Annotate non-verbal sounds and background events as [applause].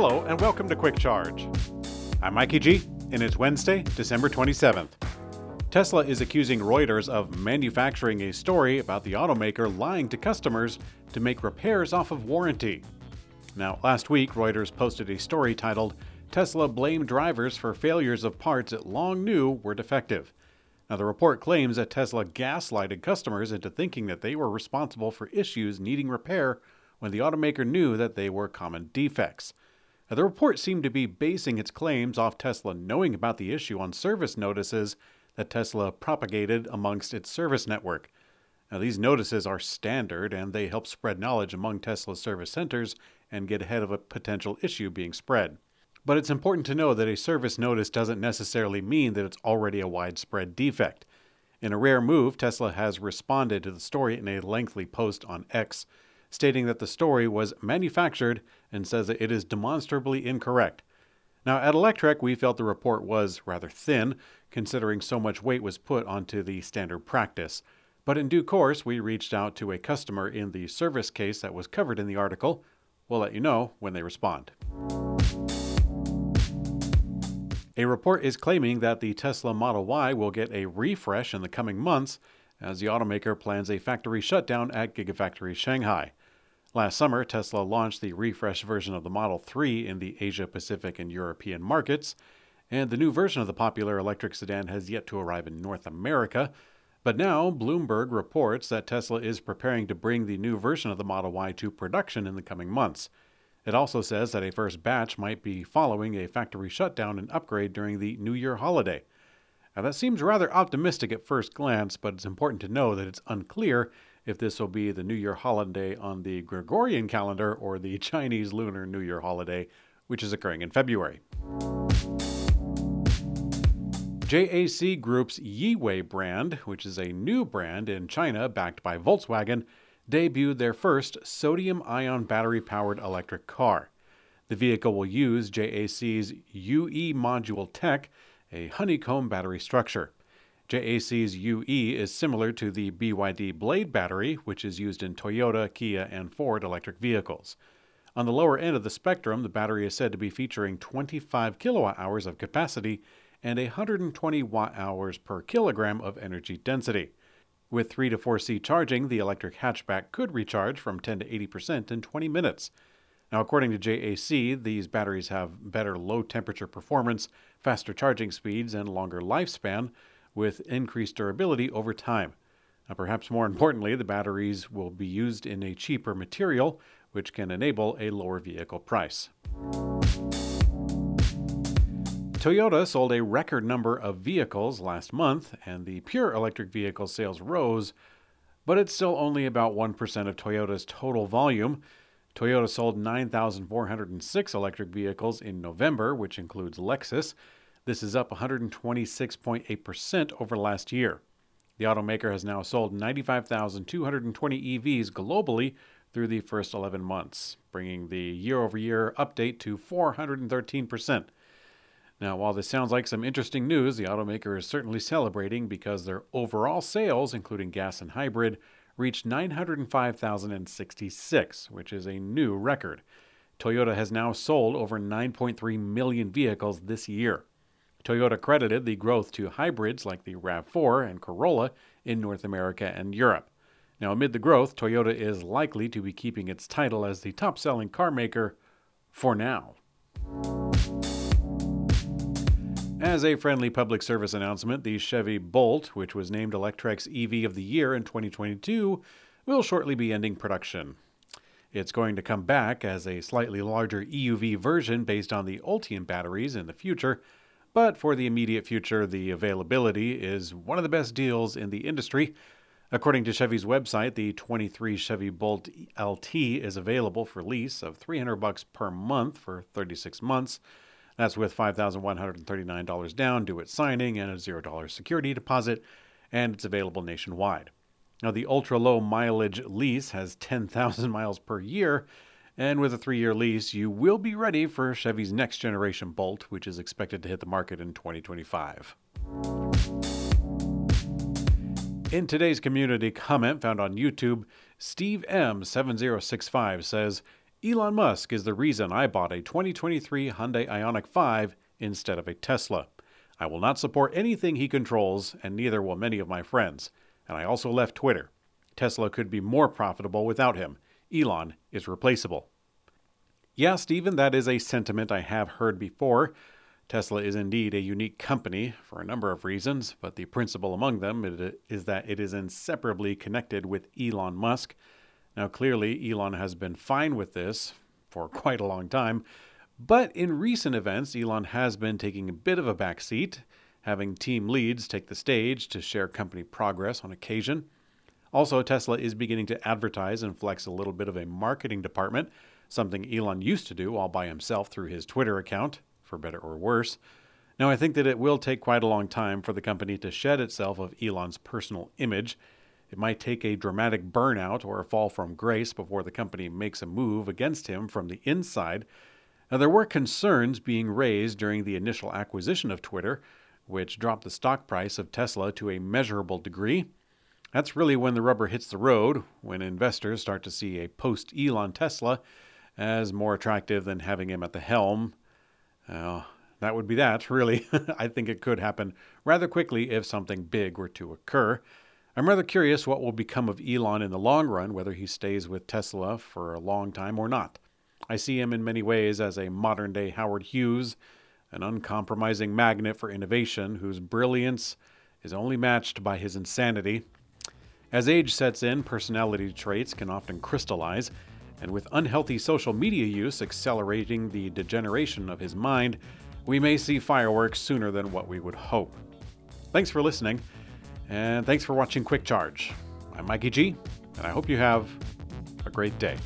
Hello, and welcome to Quick Charge. I'm Mikey G, and it's Wednesday, December 27th. Tesla is accusing Reuters of manufacturing a story about the automaker lying to customers to make repairs off of warranty. Now, last week, Reuters posted a story titled, Tesla blamed drivers for failures of parts it long knew were defective. Now, the report claims that Tesla gaslighted customers into thinking that they were responsible for issues needing repair when the automaker knew that they were common defects. The report seemed to be basing its claims off Tesla knowing about the issue on service notices that Tesla propagated amongst its service network. Now, these notices are standard and they help spread knowledge among Tesla's service centers and get ahead of a potential issue being spread. But it's important to know that a service notice doesn't necessarily mean that it's already a widespread defect. In a rare move, Tesla has responded to the story in a lengthy post on X, stating that the story was manufactured and says that it is demonstrably incorrect. Now, at Electrek, we felt the report was rather thin, considering so much weight was put onto the standard practice. But in due course, we reached out to a customer in the service case that was covered in the article. We'll let you know when they respond. A report is claiming that the Tesla Model Y will get a refresh in the coming months as the automaker plans a factory shutdown at Gigafactory Shanghai. Last summer, Tesla launched the refreshed version of the Model 3 in the Asia Pacific and European markets, and the new version of the popular electric sedan has yet to arrive in North America. But now, Bloomberg reports that Tesla is preparing to bring the new version of the Model Y to production in the coming months. It also says that a first batch might be following a factory shutdown and upgrade during the New Year holiday. Now, that seems rather optimistic at first glance, but it's important to know that it's unclear if this will be the New Year holiday on the Gregorian calendar or the [laughs] Chinese Lunar New Year holiday, which is occurring in February. JAC Group's Yiwei brand, which is a new brand in China backed by Volkswagen, debuted their first sodium ion battery powered electric car. The vehicle will use JAC's UE module tech, a honeycomb battery structure. JAC's UE is similar to the BYD Blade battery, which is used in Toyota, Kia, and Ford electric vehicles. On the lower end of the spectrum, the battery is said to be featuring 25 kilowatt hours of capacity and 120 watt hours per kilogram of energy density. With 3 to 4C charging, the electric hatchback could recharge from 10 to 80% in 20 minutes. Now, according to JAC, these batteries have better low temperature performance, faster charging speeds, and longer lifespan, with increased durability over time. Now, perhaps more importantly, the batteries will be used in a cheaper material, which can enable a lower vehicle price. Toyota sold a record number of vehicles last month, and the pure electric vehicle sales rose, but it's still only about 1% of Toyota's total volume. Toyota sold 9,406 electric vehicles in November, which includes Lexus. This is up 126.8% over last year. The automaker has now sold 95,220 EVs globally through the first 11 months, bringing the year over year update to 413%. Now, while this sounds like some interesting news, the automaker is certainly celebrating because their overall sales, including gas and hybrid, reached 905,066, which is a new record. Toyota has now sold over 9.3 million vehicles this year. Toyota credited the growth to hybrids like the RAV4 and Corolla in North America and Europe. Now, amid the growth, Toyota is likely to be keeping its title as the top selling car maker for now. As a friendly public service announcement, the Chevy Bolt, which was named Electrek's EV of the Year in 2022, will shortly be ending production. It's going to come back as a slightly larger EUV version based on the Ultium batteries in the future, but for the immediate future, the availability is one of the best deals in the industry. According to Chevy's website, the 23 Chevy Bolt LT is available for lease of 300 bucks per month for 36 months. That's with $5,139 down due at signing and a $0 security deposit, and it's available nationwide. Now, the ultra low mileage lease has 10,000 miles per year, and with a three year lease, you will be ready for Chevy's next generation Bolt, which is expected to hit the market in 2025. In today's community comment found on YouTube, Steve M7065 says, Elon Musk is the reason I bought a 2023 Hyundai Ioniq 5 instead of a Tesla. I will not support anything he controls, and neither will many of my friends. And I also left Twitter. Tesla could be more profitable without him. Elon is replaceable. Yeah, Stephen, that is a sentiment I have heard before. Tesla is indeed a unique company for a number of reasons, but the principal among them is that it is inseparably connected with Elon Musk. Now, clearly, Elon has been fine with this for [laughs] quite a long time, but in recent events, Elon has been taking a bit of a backseat, having team leads take the stage to share company progress on occasion. Also, Tesla is beginning to advertise and flex a little bit of a marketing department, something Elon used to do all by himself through his Twitter account for better or worse. Now, I think that it will take quite a long time for the company to shed itself of Elon's personal image. It might take a dramatic burnout or a fall from grace before the company makes a move against him from the inside. Now, there were concerns being raised during the initial acquisition of Twitter, which dropped the stock price of Tesla to a measurable degree. That's really when the rubber hits the road, when investors start to see a post Elon Tesla as more attractive than having him at the helm uh, that would be that, really. [laughs] I think it could happen rather quickly if something big were to occur. I'm rather curious what will become of Elon in the long run, whether he stays with Tesla for a long time or not. I see him in many ways as a modern day Howard Hughes, an uncompromising magnet for innovation whose brilliance is only matched by his insanity. As age sets in, personality traits can often crystallize, and with unhealthy social media use accelerating the degeneration of his mind, we may see fireworks sooner than what we would hope. Thanks for listening, and thanks for watching Quick Charge. I'm Mikey G, and I hope you have a great day.